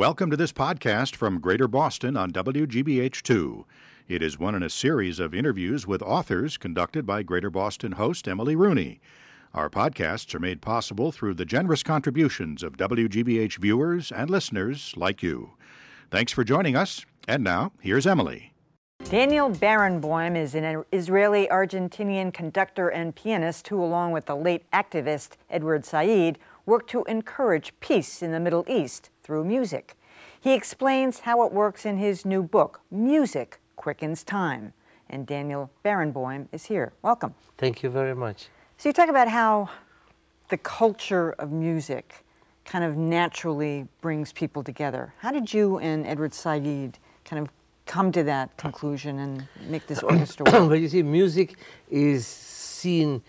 Welcome to this podcast from Greater Boston on WGBH2. It is one in a series of interviews with authors conducted by Greater Boston host Emily Rooney. Our podcasts are made possible through the generous contributions of WGBH viewers and listeners like you. Thanks for joining us. And now, here's Emily. Daniel Barenboim is an Israeli Argentinian conductor and pianist who, along with the late activist Edward Said, worked to encourage peace in the Middle East through music. He explains how it works in his new book, Music Quickens Time. And Daniel Barenboim is here. Welcome. Thank you very much. So, you talk about how the culture of music kind of naturally brings people together. How did you and Edward Said kind of come to that conclusion and make this orchestra work? but you see, music is seen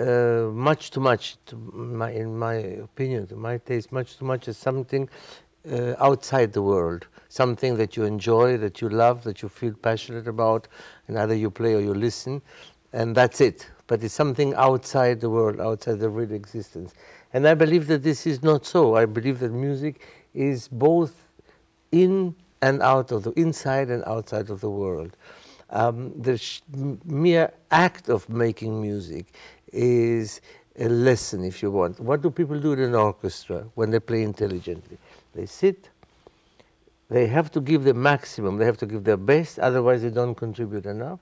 uh, much too much, to my, in my opinion, to my taste, much too much as something uh, outside the world, something that you enjoy, that you love, that you feel passionate about, and either you play or you listen, and that's it. But it's something outside the world, outside the real existence. And I believe that this is not so. I believe that music is both in and out of the inside and outside of the world. Um, the mere act of making music is a lesson, if you want. What do people do in an orchestra when they play intelligently? They sit, they have to give the maximum, they have to give their best, otherwise, they don't contribute enough.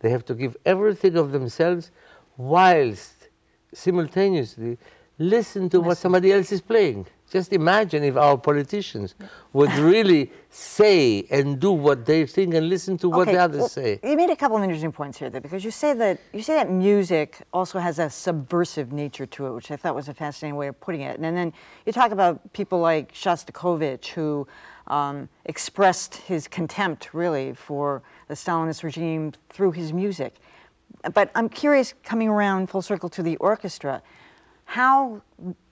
They have to give everything of themselves whilst simultaneously listen to what somebody else is playing. Just imagine if our politicians would really say and do what they think and listen to what Okay, the others well, say. You made a couple of interesting points here, though, because you say that you say that music also has a subversive nature to it, which I thought was a fascinating way of putting it. And then you talk about people like Shostakovich, who um, expressed his contempt, really, for the Stalinist regime through his music. But I'm curious, coming around full circle to the orchestra, how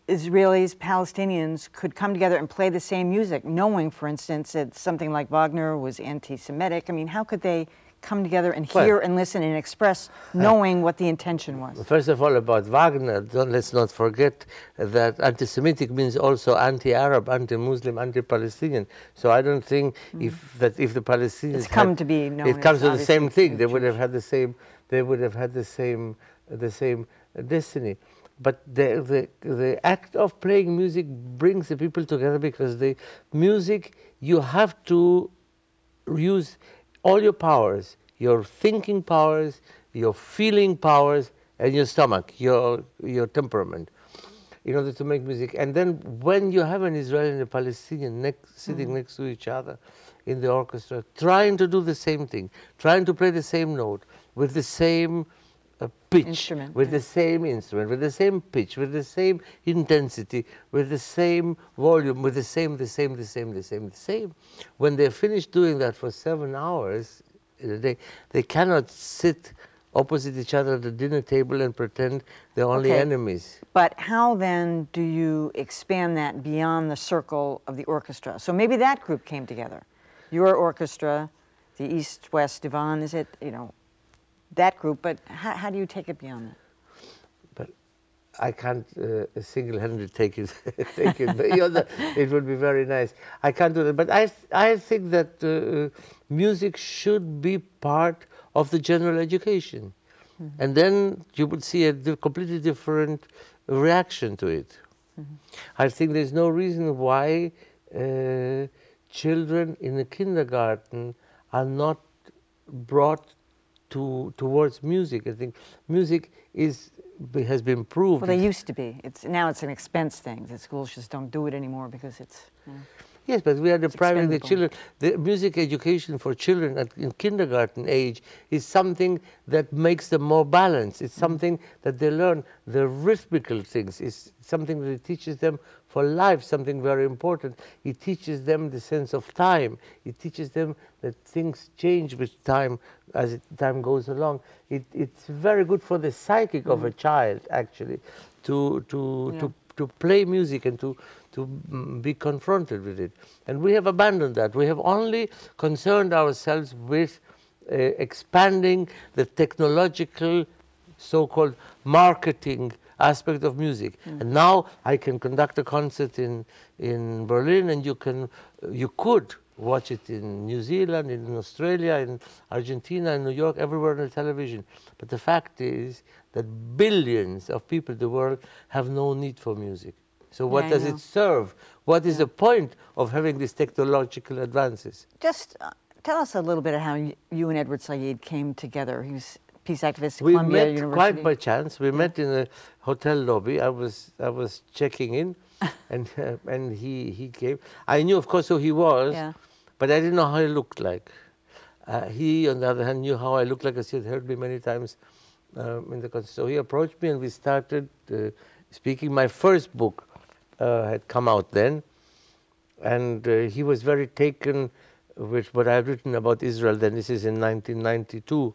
Israelis, Palestinians could come together and play the same music, knowing, for instance, that something like Wagner was anti Semitic. I mean, how could they come together and Well- hear and listen and express uh, knowing what the intention was? First of all, about Wagner, don't, let's not forget that anti Semitic means also anti Arab, anti Muslim, anti Palestinian. So I don't think mm-hmm. if, that if the Palestinians. It's come had- to be known It comes to the same thing. They would have had the same, they would have had the same, the same destiny. But the, the, the act of playing music brings the people together because the music, you have to use all your powers, your thinking powers, your feeling powers, and your stomach, your, your temperament, in order to make music. And then when you have an Israeli and a Palestinian next, sitting mm. next to each other in the orchestra, trying to do the same thing, trying to play the same note with the same uh, pitch, Instrument, with yeah. the same instrument, with the same pitch, with the same intensity, with the same volume, with the same, the same, the same, the same, the same. When they're finished doing that for seven hours in a day, they cannot sit opposite each other at the dinner table and pretend they're only Okay. enemies. But how then do you expand that beyond the circle of the orchestra? So maybe that group came together. Your orchestra, the East West Divan, is it, you know, that group, but how, how do you take it beyond that? But I can't uh, single-handedly take it. take it. Know, it would be very nice. I can't do that. But I, I think that uh, music should be part of the general education, and then you would see a completely different reaction to it. I think there's no reason why uh, children in the kindergarten are not brought to towards music. I think music is has been proved. Well, they used to be. It's now it's an expense thing. The schools just don't do it anymore because it's. you know. Yes, but we are depriving the children. The music education for children at, in kindergarten age is something that makes them more balanced. It's mm. something that they learn the rhythmical things. It's something that it teaches them for life, something very important. It teaches them the sense of time. It teaches them that things change with time as it, time goes along. It, it's very good for the psychic of mm. a child, actually, to, to, Yeah. to to play music and to, to mm, be confronted with it. And we have abandoned that. We have only concerned ourselves with uh, expanding the technological so called marketing aspect of music. Mm. And now I can conduct a concert in in Berlin, and you can you could watch it in New Zealand, in Australia, in Argentina, in New York, everywhere on the television. But the fact is that billions of people in the world have no need for music. So what Yeah, does it serve? What is the point of having these technological advances? Just uh, tell us a little bit of how you, you and Edward Said came together. He was peace activist at We Columbia met University. quite by chance. We met in a hotel lobby. I was I was checking in, and uh, and he he came. I knew, of course, who he was, Yeah. But I didn't know how he looked like. Uh, he, on the other hand, knew how I looked like. As he had heard me many times um, in the concert. So he approached me, and we started uh, speaking. My first book uh, had come out then, and uh, he was very taken with what I had written about Israel. Then this is in 1992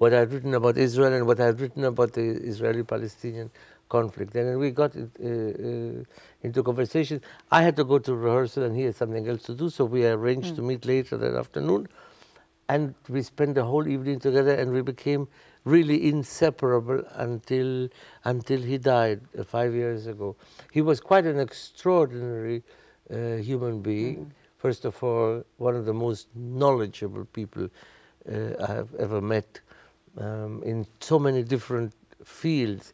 what I had written about Israel and what I had written about the Israeli-Palestinian conflict. And then we got uh, uh, into conversation. I had to go to rehearsal and he had something else to do, so we arranged to meet later that afternoon. And we spent the whole evening together and we became really inseparable until, until he died uh, five years ago. He was quite an extraordinary uh, human being. First of all, one of the most knowledgeable people uh, I have ever met um, in so many different fields.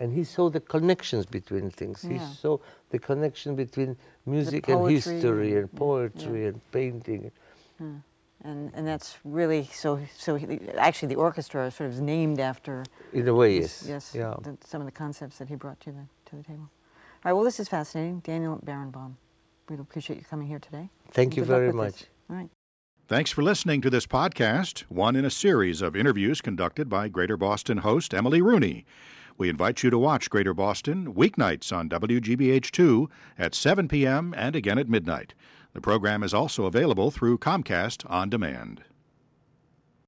And he saw the connections between things. He saw the connection between music and history and- and poetry and painting. and and that's really so. So he, actually, the orchestra is sort of is named after In a way, his- yes. yes, Yeah. the, some of the concepts that he brought to the to the table. All right. Well, this is fascinating, Daniel Barenboim. Really appreciate you coming here today. Thank and you very with this. much. All right. Thanks for listening to this podcast, one in a series of interviews conducted by Greater Boston host Emily Rooney. We invite you to watch Greater Boston weeknights on WGBH2 at 7 p.m. and again at midnight. The program is also available through Comcast On Demand.